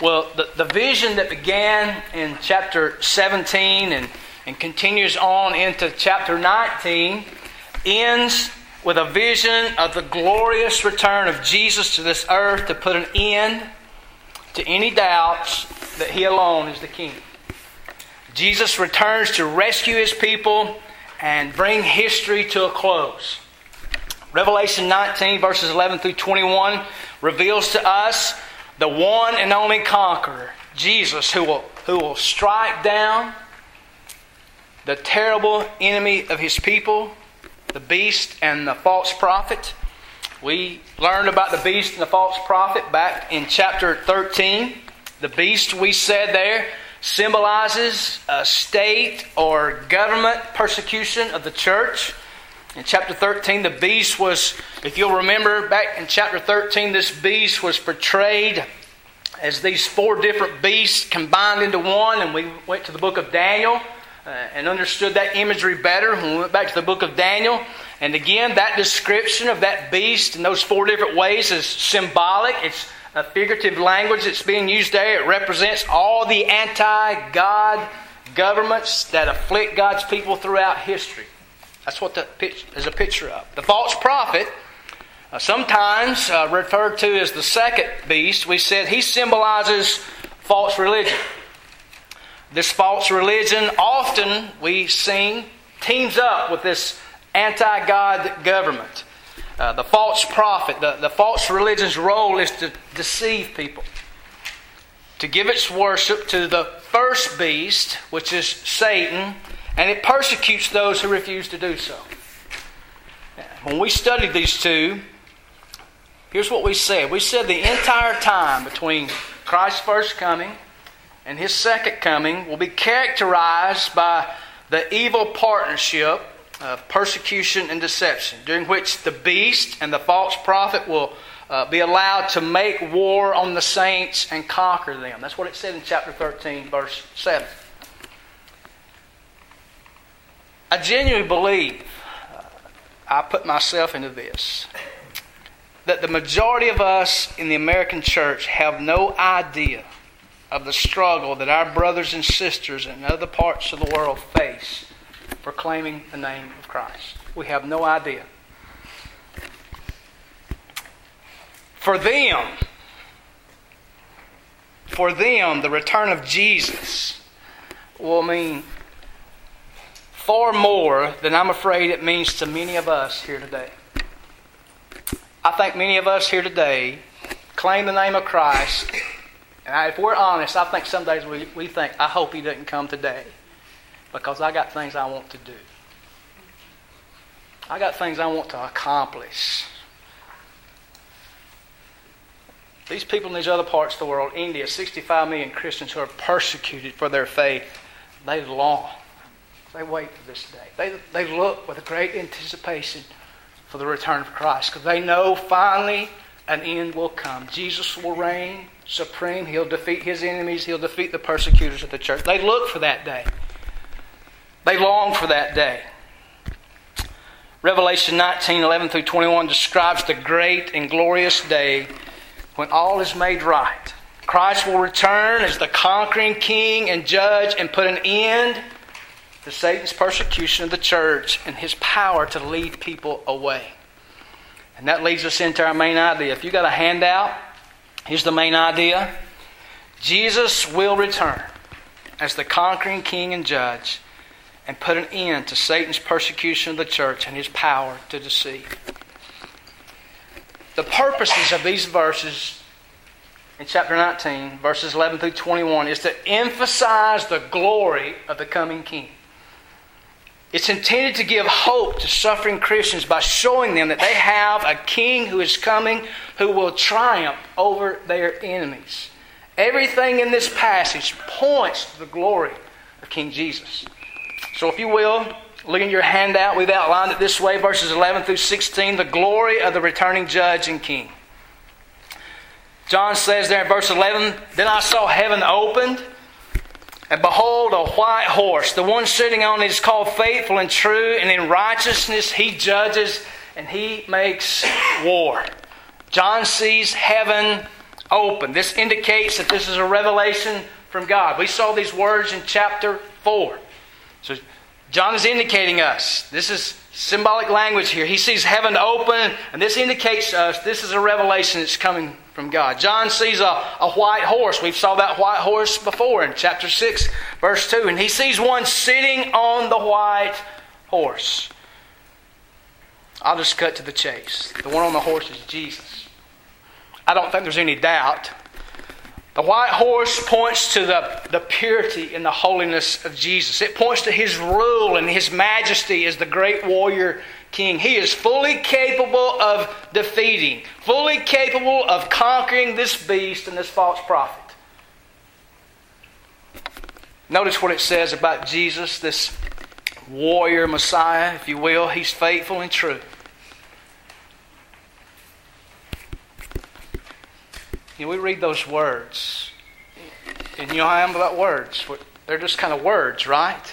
Well, the, the vision that began in chapter 17 and, and continues on into chapter 19 ends with a vision of the glorious return of Jesus to this earth to put an end to any doubts that He alone is the King. Jesus returns to rescue His people and bring history to a close. Revelation 19, verses 11 through 21, reveals to us the one and only conqueror, Jesus, who will, who will strike down the terrible enemy of his people, the beast and the false prophet. We learned about the beast and the false prophet back in chapter 13. The beast, we said there, symbolizes a state or government persecution of the church. In chapter 13, the beast was, if you'll remember back in chapter 13, this beast was portrayed as these four different beasts combined into one. And we went to the book of Daniel uh, and understood that imagery better when we went back to the book of Daniel. And again, that description of that beast in those four different ways is symbolic. It's a figurative language that's being used there. It represents all the anti God governments that afflict God's people throughout history. That's what the is a picture of. The false prophet, uh, sometimes uh, referred to as the second beast, we said he symbolizes false religion. This false religion often we sing teams up with this anti God government. Uh, the false prophet, the, the false religion's role is to deceive people, to give its worship to the first beast, which is Satan, and it persecutes those who refuse to do so. When we studied these two, here's what we said. We said the entire time between Christ's first coming and his second coming will be characterized by the evil partnership of persecution and deception, during which the beast and the false prophet will uh, be allowed to make war on the saints and conquer them. That's what it said in chapter 13, verse 7. I genuinely believe, uh, I put myself into this, that the majority of us in the American church have no idea of the struggle that our brothers and sisters in other parts of the world face proclaiming the name of Christ. We have no idea. For them, for them, the return of Jesus will mean far more than I'm afraid it means to many of us here today. I think many of us here today claim the name of Christ, and if we're honest, I think some days we, we think, I hope he doesn't come today because I got things I want to do. I got things I want to accomplish. These people in these other parts of the world, India, 65 million Christians who are persecuted for their faith, they long they wait for this day. They, they look with a great anticipation for the return of Christ because they know finally an end will come. Jesus will reign supreme. He'll defeat his enemies. He'll defeat the persecutors of the church. They look for that day. They long for that day. Revelation 19 11 through 21 describes the great and glorious day when all is made right. Christ will return as the conquering king and judge and put an end to Satan's persecution of the church and his power to lead people away. And that leads us into our main idea. If you got a handout, here's the main idea Jesus will return as the conquering king and judge and put an end to Satan's persecution of the church and his power to deceive. The purposes of these verses in chapter 19, verses 11 through 21, is to emphasize the glory of the coming king. It's intended to give hope to suffering Christians by showing them that they have a king who is coming who will triumph over their enemies. Everything in this passage points to the glory of King Jesus. So, if you will, look in your handout. We've outlined it this way verses 11 through 16 the glory of the returning judge and king. John says there in verse 11 Then I saw heaven opened and behold, a white horse. The one sitting on it is called faithful and true, and in righteousness he judges and he makes war. John sees heaven open. This indicates that this is a revelation from God. We saw these words in chapter 4. So John is indicating us. This is symbolic language here. He sees heaven open, and this indicates to us this is a revelation that's coming from God. John sees a, a white horse. We've saw that white horse before in chapter 6, verse 2. And he sees one sitting on the white horse. I'll just cut to the chase. The one on the horse is Jesus. I don't think there's any doubt the white horse points to the, the purity and the holiness of Jesus. It points to his rule and his majesty as the great warrior king. He is fully capable of defeating, fully capable of conquering this beast and this false prophet. Notice what it says about Jesus, this warrior Messiah, if you will. He's faithful and true. You know, we read those words, and you know how I am about words. They're just kind of words, right?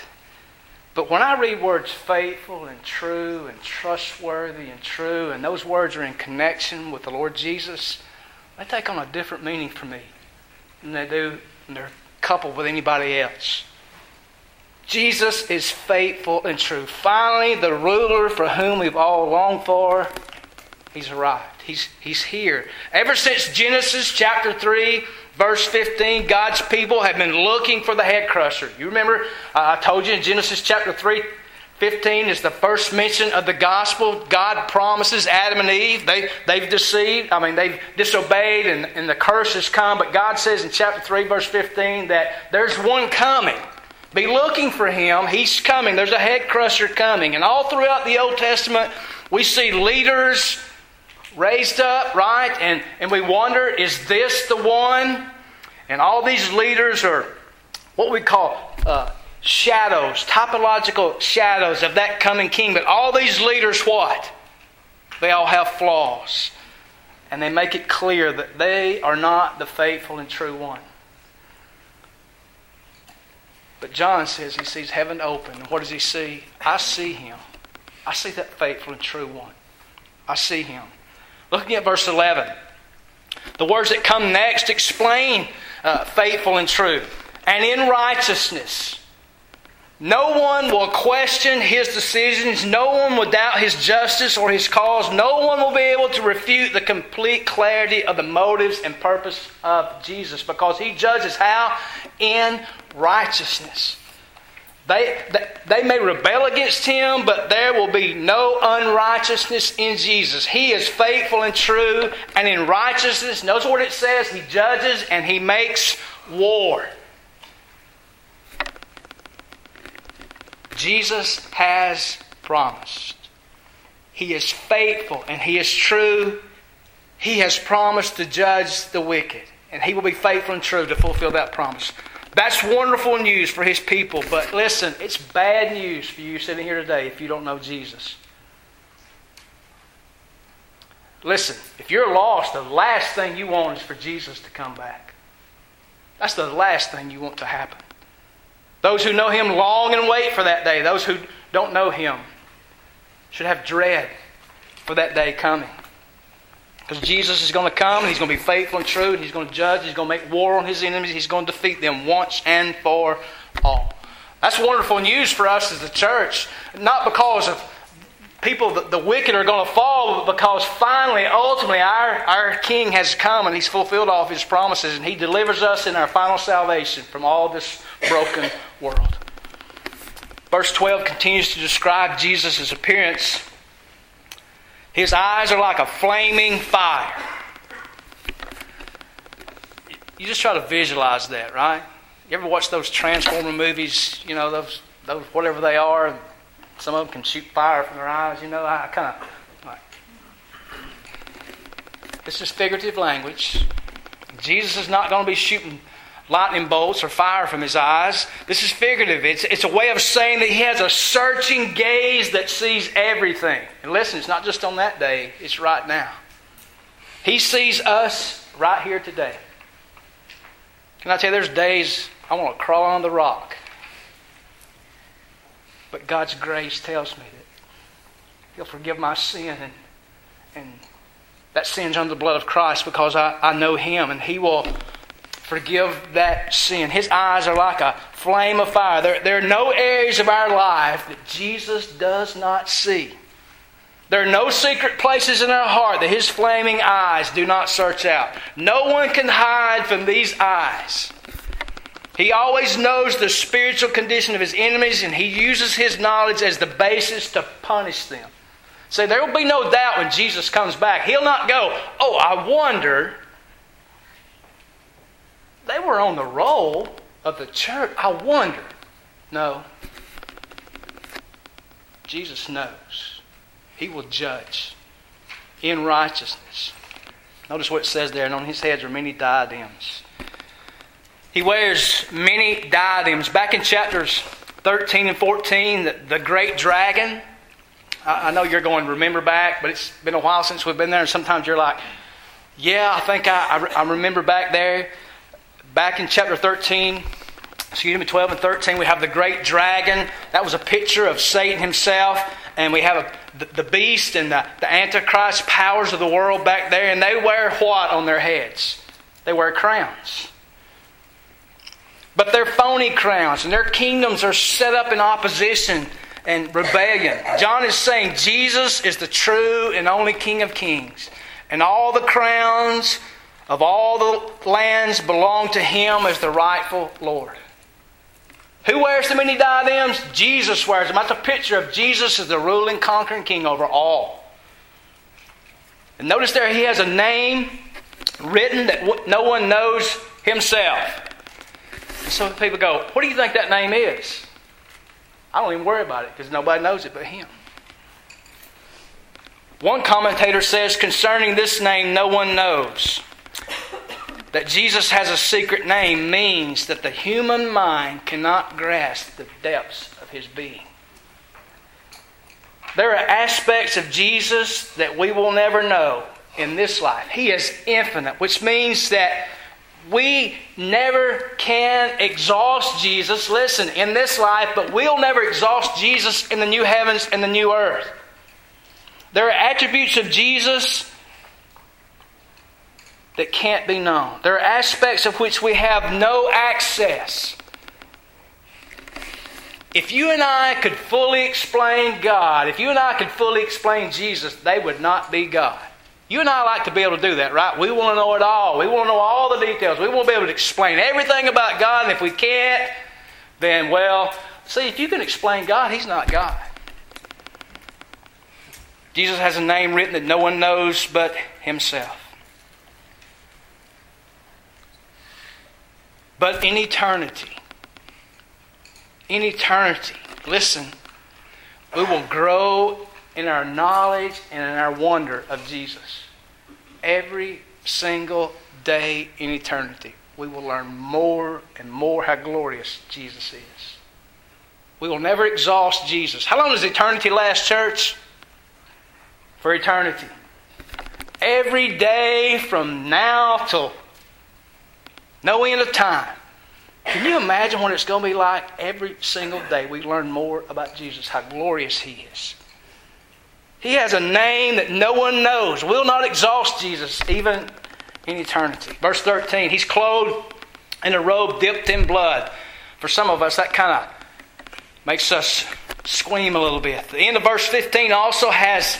But when I read words faithful and true and trustworthy and true, and those words are in connection with the Lord Jesus, they take on a different meaning for me than they do when they're coupled with anybody else. Jesus is faithful and true. Finally, the ruler for whom we've all longed for, he's arrived. He's, he's here. Ever since Genesis chapter 3, verse 15, God's people have been looking for the head crusher. You remember, uh, I told you in Genesis chapter 3, 15 is the first mention of the gospel. God promises Adam and Eve. They, they've deceived, I mean, they've disobeyed, and, and the curse has come. But God says in chapter 3, verse 15, that there's one coming. Be looking for him. He's coming. There's a head crusher coming. And all throughout the Old Testament, we see leaders raised up, right? And, and we wonder, is this the one? And all these leaders are what we call uh, shadows, typological shadows of that coming king. But all these leaders, what? They all have flaws. And they make it clear that they are not the faithful and true one. But John says he sees heaven open. And what does he see? I see him. I see that faithful and true one. I see him. Looking at verse 11. The words that come next explain uh, faithful and true. And in righteousness. No one will question his decisions. No one will doubt his justice or his cause. No one will be able to refute the complete clarity of the motives and purpose of Jesus because he judges how? In righteousness. They, they, may rebel against him, but there will be no unrighteousness in Jesus. He is faithful and true, and in righteousness, knows what it says He judges and He makes war. Jesus has promised. He is faithful and He is true. He has promised to judge the wicked, and He will be faithful and true to fulfill that promise. That's wonderful news for his people, but listen, it's bad news for you sitting here today if you don't know Jesus. Listen, if you're lost, the last thing you want is for Jesus to come back. That's the last thing you want to happen. Those who know him long and wait for that day. Those who don't know him should have dread for that day coming. Because Jesus is going to come and he's going to be faithful and true and he's going to judge. He's going to make war on his enemies. He's going to defeat them once and for all. That's wonderful news for us as the church. Not because of people, the, the wicked are going to fall, but because finally, ultimately, our, our King has come and he's fulfilled all of his promises and he delivers us in our final salvation from all this broken world. Verse 12 continues to describe Jesus' appearance his eyes are like a flaming fire. You just try to visualize that, right? You ever watch those Transformer movies? You know, those, those whatever they are. Some of them can shoot fire from their eyes. You know, I kind of like. This is figurative language. Jesus is not going to be shooting lightning bolts or fire from his eyes. This is figurative. It's, it's a way of saying that he has a searching gaze that sees everything. And listen, it's not just on that day, it's right now. He sees us right here today. Can I tell you, there's days I want to crawl on the rock. But God's grace tells me that He'll forgive my sin and, and that sin's under the blood of Christ because I, I know Him and He will forgive that sin. His eyes are like a flame of fire. There, there are no areas of our life that Jesus does not see. There are no secret places in our heart that His flaming eyes do not search out. No one can hide from these eyes. He always knows the spiritual condition of His enemies, and He uses His knowledge as the basis to punish them. Say, there will be no doubt when Jesus comes back. He'll not go, Oh, I wonder. They were on the roll of the church. I wonder. No. Jesus knows. He will judge in righteousness. Notice what it says there, and on his heads are many diadems. He wears many diadems. Back in chapters 13 and 14, the, the great dragon I, I know you're going to remember back, but it's been a while since we've been there, and sometimes you're like, yeah, I think I, I, I remember back there. Back in chapter 13, excuse me, 12 and 13, we have the great dragon. That was a picture of Satan himself. And we have a, the, the, beast and the, the Antichrist powers of the world back there. And they wear what on their heads? They wear crowns. But they're phony crowns, and their kingdoms are set up in opposition and rebellion. John is saying Jesus is the true and only King of kings. And all the crowns of all the lands belong to him as the rightful Lord. Who wears the many diadems? Jesus wears them. That's a picture of Jesus as the ruling, conquering king over all. And notice there he has a name written that no one knows himself. So people go, What do you think that name is? I don't even worry about it because nobody knows it but him. One commentator says concerning this name, no one knows. That Jesus has a secret name means that the human mind cannot grasp the depths of his being. There are aspects of Jesus that we will never know in this life. He is infinite, which means that we never can exhaust Jesus, listen, in this life, but we'll never exhaust Jesus in the new heavens and the new earth. There are attributes of Jesus that can't be known. There are aspects of which we have no access. If you and I could fully explain God, if you and I could fully explain Jesus, they would not be God. You and I like to be able to do that, right? We want to know it all. We want to know all the details. We want to be able to explain everything about God. And if we can't, then, well, see, if you can explain God, He's not God. Jesus has a name written that no one knows but Himself. But in eternity, in eternity, listen, we will grow in our knowledge and in our wonder of Jesus. Every single day in eternity, we will learn more and more how glorious Jesus is. We will never exhaust Jesus. How long does eternity last, church? For eternity. Every day from now till no end of time. Can you imagine what it's going to be like every single day we learn more about Jesus, how glorious He is? He has a name that no one knows. Will not exhaust Jesus even in eternity. Verse 13, he's clothed in a robe dipped in blood. For some of us, that kind of makes us squeam a little bit. The end of verse 15 also has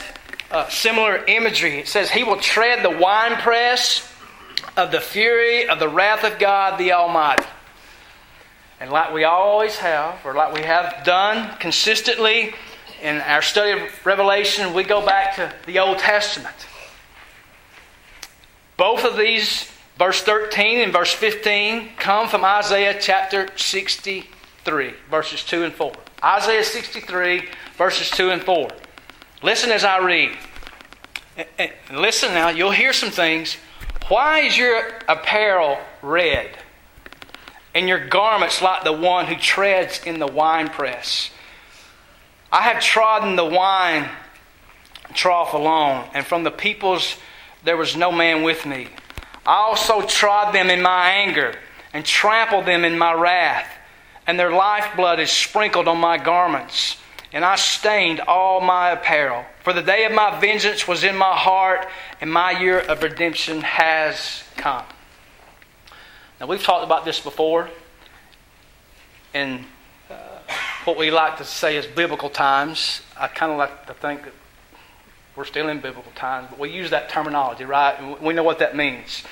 uh, similar imagery. It says, He will tread the winepress of the fury of the wrath of God the Almighty. And like we always have, or like we have done consistently in our study of Revelation, we go back to the Old Testament. Both of these, verse 13 and verse 15, come from Isaiah chapter 63, verses 2 and 4. Isaiah 63, verses 2 and 4. Listen as I read. And listen now, you'll hear some things. Why is your apparel red, and your garments like the one who treads in the winepress? I have trodden the wine trough alone, and from the peoples there was no man with me. I also trod them in my anger and trampled them in my wrath, and their lifeblood is sprinkled on my garments, and I stained all my apparel. For the day of my vengeance was in my heart, and my year of redemption has come. Now, we've talked about this before in uh, what we like to say is biblical times. I kind of like to think that we're still in biblical times, but we use that terminology, right? And we know what that means.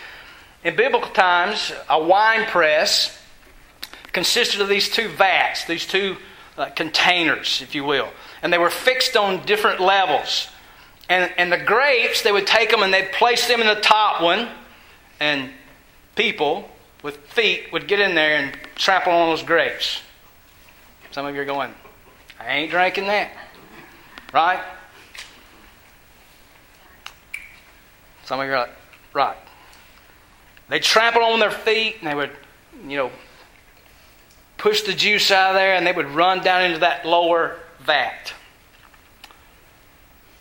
In biblical times, a wine press consisted of these two vats, these two uh, containers, if you will. And they were fixed on different levels. And, and the grapes, they would take them and they'd place them in the top one, and people with feet would get in there and trample on those grapes. Some of you are going, I ain't drinking that. Right? Some of you are like, right. They'd trample on their feet and they would, you know, push the juice out of there and they would run down into that lower vat.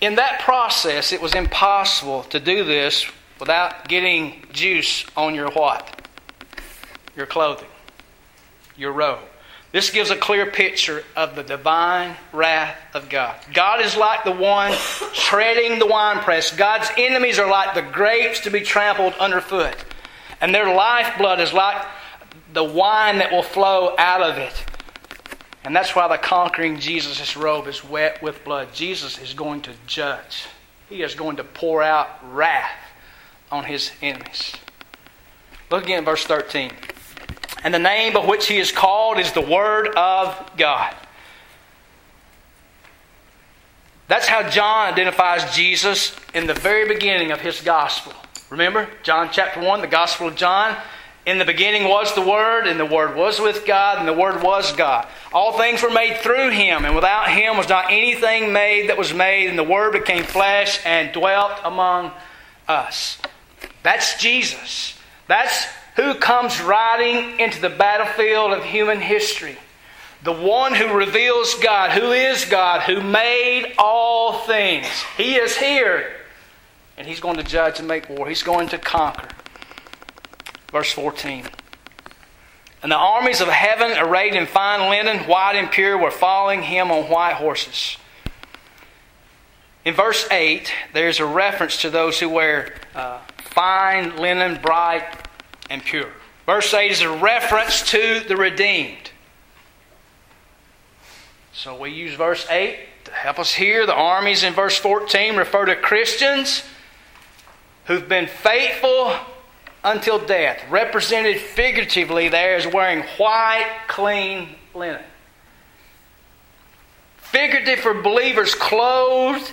In that process, it was impossible to do this without getting juice on your what? Your clothing, your robe. This gives a clear picture of the divine wrath of God. God is like the one treading the winepress. God's enemies are like the grapes to be trampled underfoot. And their lifeblood is like the wine that will flow out of it. And that's why the conquering Jesus' robe is wet with blood. Jesus is going to judge, He is going to pour out wrath on His enemies. Look again at verse 13. And the name by which He is called is the Word of God. That's how John identifies Jesus in the very beginning of his gospel. Remember, John chapter 1, the Gospel of John. In the beginning was the Word, and the Word was with God, and the Word was God. All things were made through Him, and without Him was not anything made that was made, and the Word became flesh and dwelt among us. That's Jesus. That's who comes riding into the battlefield of human history. The one who reveals God, who is God, who made all things. He is here, and He's going to judge and make war. He's going to conquer. Verse 14. And the armies of heaven, arrayed in fine linen, white and pure, were following him on white horses. In verse 8, there's a reference to those who wear uh, fine linen, bright and pure. Verse 8 is a reference to the redeemed. So we use verse 8 to help us here. The armies in verse 14 refer to Christians who've been faithful until death, represented figuratively there as wearing white, clean linen. Figurative for believers clothed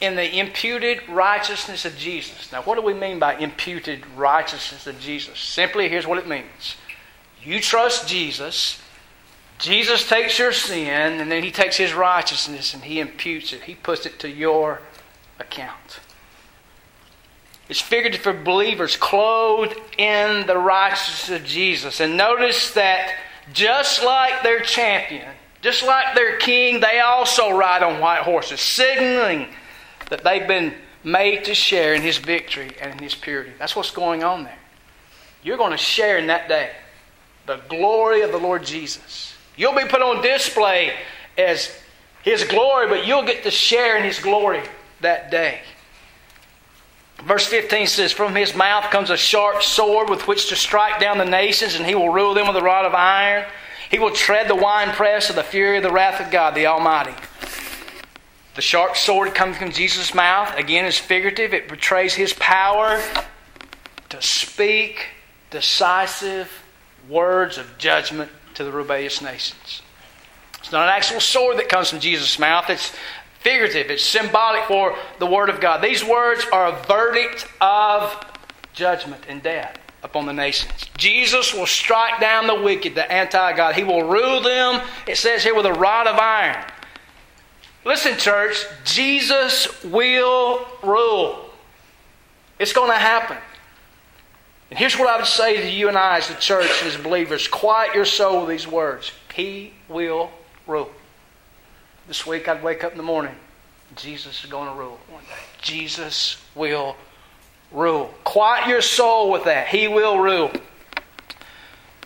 in the imputed righteousness of Jesus. Now, what do we mean by imputed righteousness of Jesus? Simply, here's what it means you trust Jesus. Jesus takes your sin, and then he takes his righteousness and he imputes it. He puts it to your account. It's figurative for believers clothed in the righteousness of Jesus. And notice that just like their champion, just like their king, they also ride on white horses, signaling that they've been made to share in his victory and in his purity. That's what's going on there. You're going to share in that day the glory of the Lord Jesus. You'll be put on display as his glory, but you'll get to share in his glory that day. Verse 15 says, From his mouth comes a sharp sword with which to strike down the nations, and he will rule them with a rod of iron. He will tread the winepress of the fury of the wrath of God, the Almighty. The sharp sword comes from Jesus' mouth. Again, is figurative. It portrays his power to speak decisive words of judgment to the rebellious nations. It's not an actual sword that comes from Jesus' mouth. It's figurative, it's symbolic for the Word of God. These words are a verdict of judgment and death upon the nations. Jesus will strike down the wicked, the anti God. He will rule them, it says here, with a rod of iron. Listen, church, Jesus will rule. It's going to happen. And here's what I would say to you and I as the church and as believers quiet your soul with these words He will rule. This week I'd wake up in the morning. Jesus is going to rule one day. Jesus will rule. Quiet your soul with that. He will rule.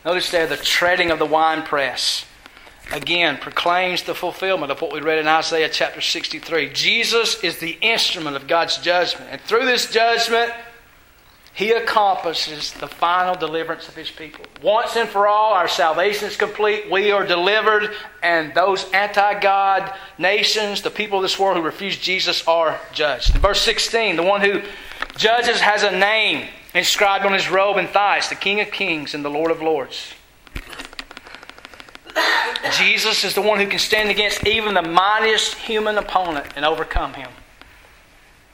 Notice there the treading of the winepress. again proclaims the fulfillment of what we read in Isaiah chapter 63. Jesus is the instrument of God's judgment. And through this judgment, he accomplishes the final deliverance of his people. Once and for all, our salvation is complete. We are delivered, and those anti God nations, the people of this world who refuse Jesus, are judged. In verse 16, the one who judges has a name inscribed on his robe and thighs the King of Kings and the Lord of Lords. Jesus is the one who can stand against even the mightiest human opponent and overcome him.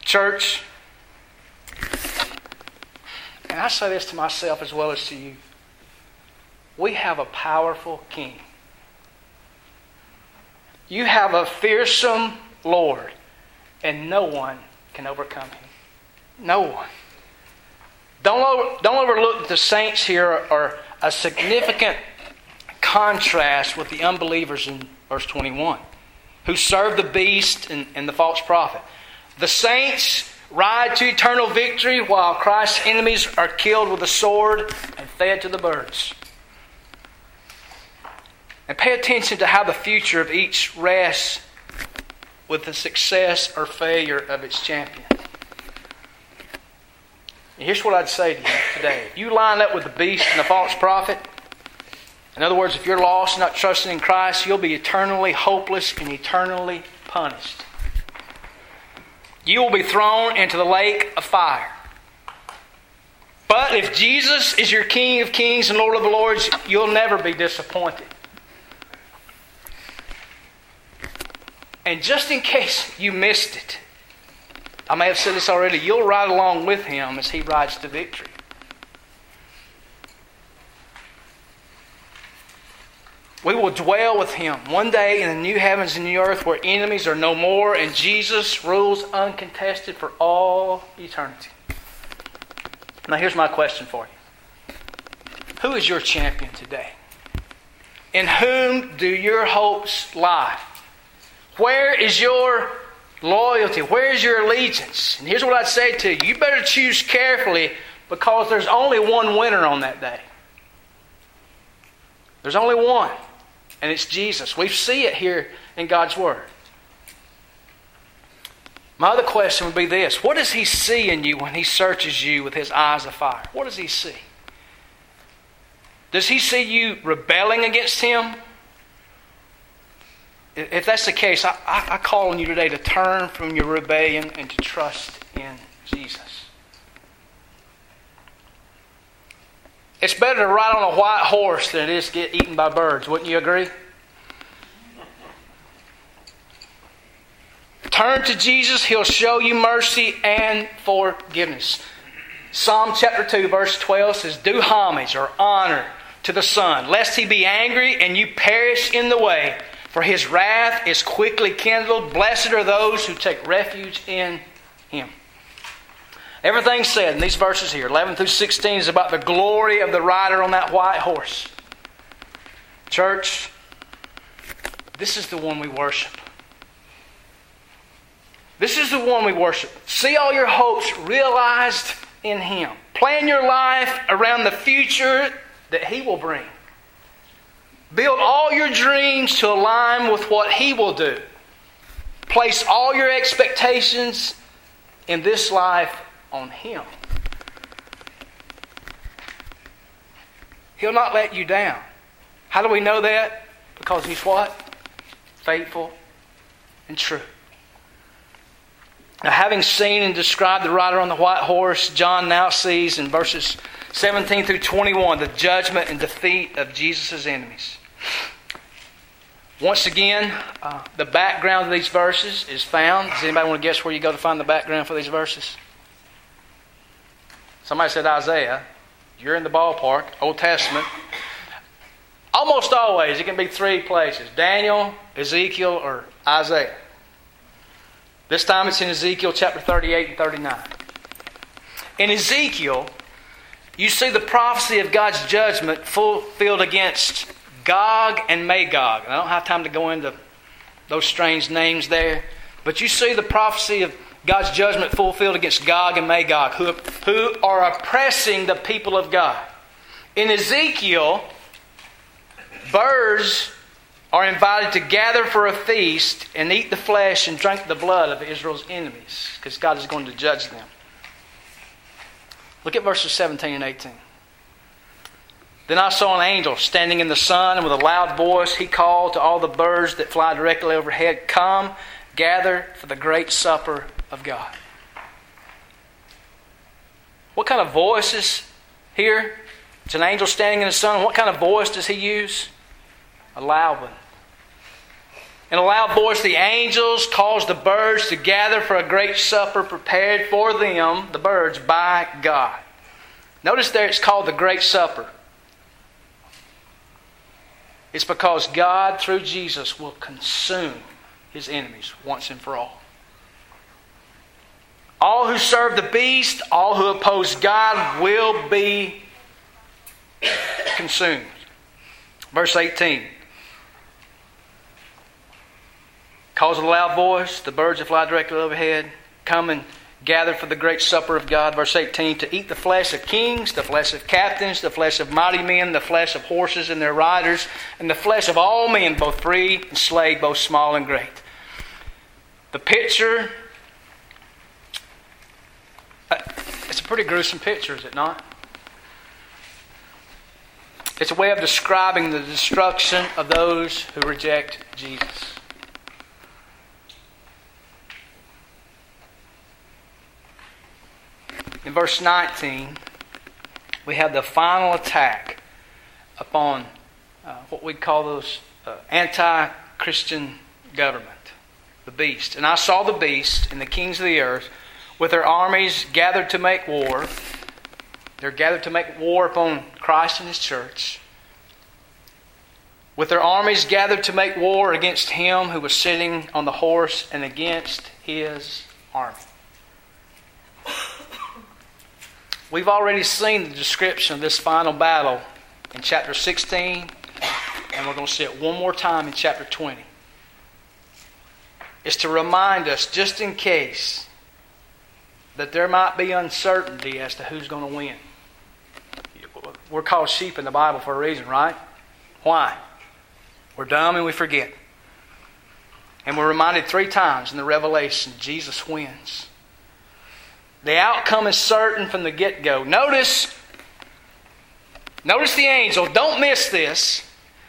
Church, and I say this to myself as well as to you. We have a powerful king. You have a fearsome Lord, and no one can overcome him. No one. Don't, over, don't overlook the saints here are a significant contrast with the unbelievers in verse 21 who serve the beast and, and the false prophet. The saints ride to eternal victory while Christ's enemies are killed with a sword and fed to the birds. And pay attention to how the future of each rests with the success or failure of its champion. And here's what I'd say to you today. If you line up with the beast and the false prophet, in other words, if you're lost, and not trusting in Christ, you'll be eternally hopeless and eternally punished you will be thrown into the lake of fire. But if Jesus is your King of kings and Lord of lords, you'll never be disappointed. And just in case you missed it, I may have said this already, you'll ride along with him as he rides to victory. We will dwell with him one day in the new heavens and new earth where enemies are no more and Jesus rules uncontested for all eternity. Now, here's my question for you Who is your champion today? In whom do your hopes lie? Where is your loyalty? Where is your allegiance? And here's what I'd say to you you better choose carefully because there's only one winner on that day. There's only one and it's Jesus. We see it here in God's Word. My other question would be this What does He see in you when He searches you with His eyes of fire? What does He see? Does He see you rebelling against Him? If that's the case, I, I, call on you today to turn from your rebellion and to trust in Jesus. It's better to ride on a white horse than it is to get eaten by birds. Wouldn't you agree? Turn to Jesus, He'll show you mercy and forgiveness. Psalm chapter 2, verse 12 says, Do homage or honor to the Son, lest he be angry and you perish in the way, for his wrath is quickly kindled. Blessed are those who take refuge in him. Everything said in these verses here, 11 through 16, is about the glory of the rider on that white horse. Church, this is the one we worship. This is the one we worship. See all your hopes realized in Him. Plan your life around the future that He will bring. Build all your dreams to align with what He will do. Place all your expectations in this life on Him. He'll not let you down. How do we know that? Because He's what? Faithful and true. Now, having seen and described the rider on the white horse, John now sees in verses 17 through 21 the judgment and defeat of Jesus' enemies. Once again, uh, the background of these verses is found. Does anybody want to guess where you go to find the background for these verses? Somebody said Isaiah. You're in the ballpark, Old Testament. Almost always, it can be three places Daniel, Ezekiel, or Isaiah. This time it's in Ezekiel chapter 38 and 39. In Ezekiel, you see the prophecy of God's judgment fulfilled against Gog and Magog. I don't have time to go into those strange names there, but you see the prophecy of God's judgment fulfilled against Gog and Magog, who, who are oppressing the people of God. In Ezekiel, birds are invited to gather for a feast and eat the flesh and drink the blood of Israel's enemies because God is going to judge them. Look at verses 17 and 18. Then I saw an angel standing in the sun, and with a loud voice he called to all the birds that fly directly overhead, Come, gather for the great supper of God. What kind of voice is here? It's an angel standing in the sun. What kind of voice does he use? A loud one. In a loud voice, the angels caused the birds to gather for a great supper prepared for them, the birds, by God. Notice there it's called the Great Supper. It's because God, through Jesus, will consume his enemies once and for all. All who serve the beast, all who oppose God, will be consumed. Verse 18. calls a loud voice, the birds that fly directly overhead come and gather for the great supper of God. Verse 18 to eat the flesh of kings, the flesh of captains, the flesh of mighty men, the flesh of horses and their riders, and the flesh of all men, both free and slave, both small and great. The picture, uh, it's a pretty gruesome picture, is it not? It's a way of describing the destruction of those who reject Jesus. in verse 19, we have the final attack upon uh, what we call those uh, anti Christian government, the beast. And I saw the beast and the kings of the earth with their armies gathered to make war. They're gathered to make war upon Christ and his church. With their armies gathered to make war against him who was sitting on the horse and against his army. We've already seen the description of this final battle in chapter 16, and we're going to see it one more time in chapter 20. It's to remind us, just in case, that there might be uncertainty as to who's going to win. We're called sheep in the Bible for a reason, right? Why? We're dumb and we forget. And we're reminded three times in the Revelation Jesus wins. The outcome is certain from the get go. Notice, notice the angel. Don't miss this.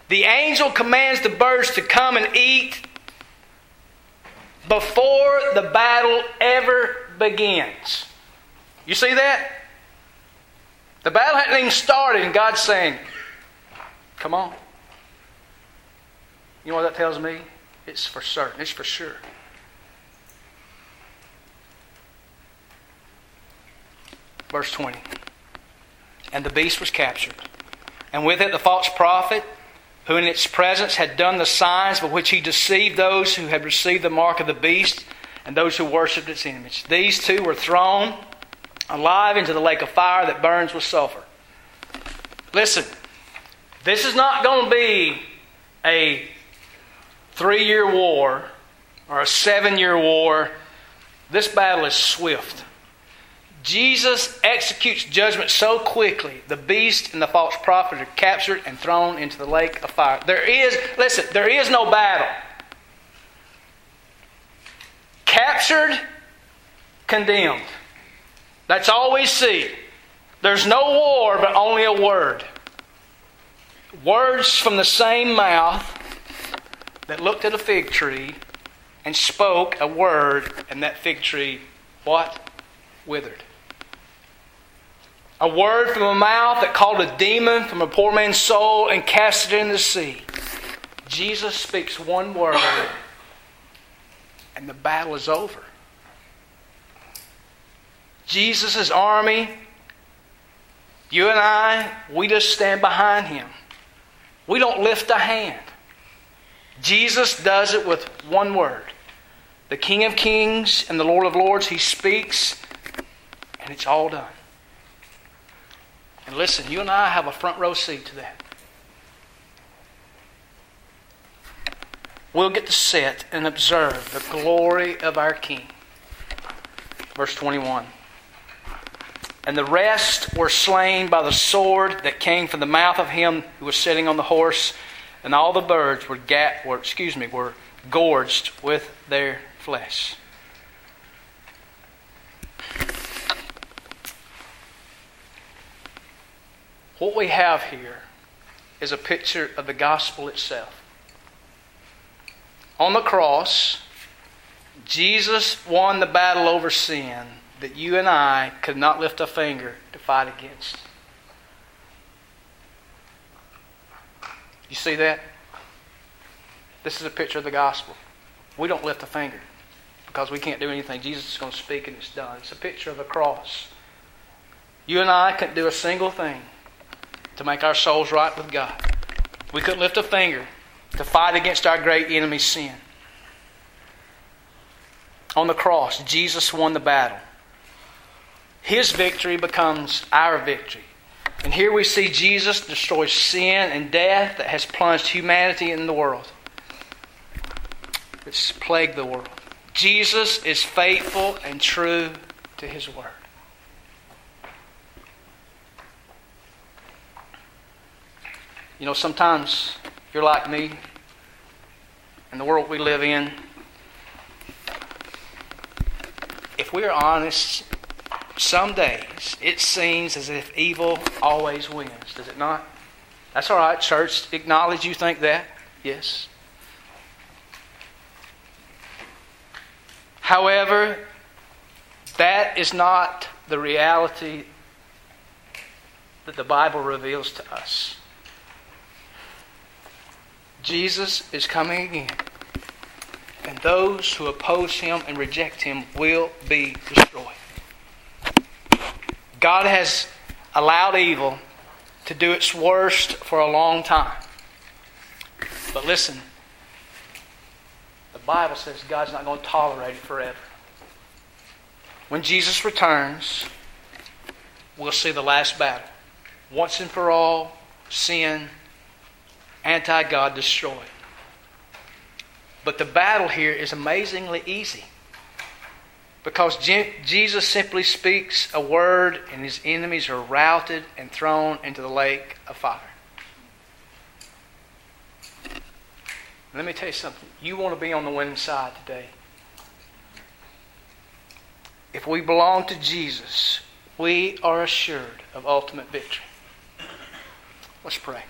The angel commands the birds to come and eat before the battle ever begins. You see that? The battle hadn't even started, and God's saying, Come on. You know what that tells me? It's for certain, it's for sure. Verse 20. And the beast was captured, and with it the false prophet, who in its presence had done the signs by which he deceived those who had received the mark of the beast and those who worshipped its image. These two were thrown alive into the lake of fire that burns with sulfur. Listen, this is not going to be a three year war or a seven year war. This battle is swift. Jesus executes judgment so quickly, the beast and the false prophet are captured and thrown into the lake of fire. There is, listen, there is no battle. Captured, condemned. That's all we see. There's no war, but only a word. Words from the same mouth that looked at a fig tree and spoke a word, and that fig tree, what? Withered. A word from a mouth that called a demon from a poor man's soul and cast it in the sea. Jesus speaks one word, and the battle is over. Jesus' army, you and I, we just stand behind him. We don't lift a hand. Jesus does it with one word. The King of Kings and the Lord of Lords, he speaks, and it's all done. And listen, you and I have a front row seat to that. We'll get to sit and observe the glory of our King. Verse 21. And the rest were slain by the sword that came from the mouth of him who was sitting on the horse, and all the birds were, ga- were excuse me, were gorged with their flesh. What we have here is a picture of the gospel itself. On the cross, Jesus won the battle over sin that you and I could not lift a finger to fight against. You see that? This is a picture of the gospel. We don't lift a finger because we can't do anything. Jesus is going to speak and it's done. It's a picture of the cross. You and I couldn't do a single thing to make our souls right with God. We couldn't lift a finger to fight against our great enemy, sin. On the cross, Jesus won the battle. His victory becomes our victory. And here we see Jesus destroy sin and death that has plunged humanity in the world. It's plagued the world. Jesus is faithful and true to his word. You know, sometimes you're like me, in the world we live in, if we're honest, some days it seems as if evil always wins, does it not? That's all right, church. Acknowledge you think that. Yes. However, that is not the reality that the Bible reveals to us. Jesus is coming again. And those who oppose him and reject him will be destroyed. God has allowed evil to do its worst for a long time. But listen, the Bible says God's not going to tolerate it forever. When Jesus returns, we'll see the last battle. Once and for all, sin anti God destroyed. But the battle here is amazingly easy. Because Jesus simply speaks a word and his enemies are routed and thrown into the lake of fire. Let me tell you something. You want to be on the winning side today. If we belong to Jesus, we are assured of ultimate victory. Let's pray.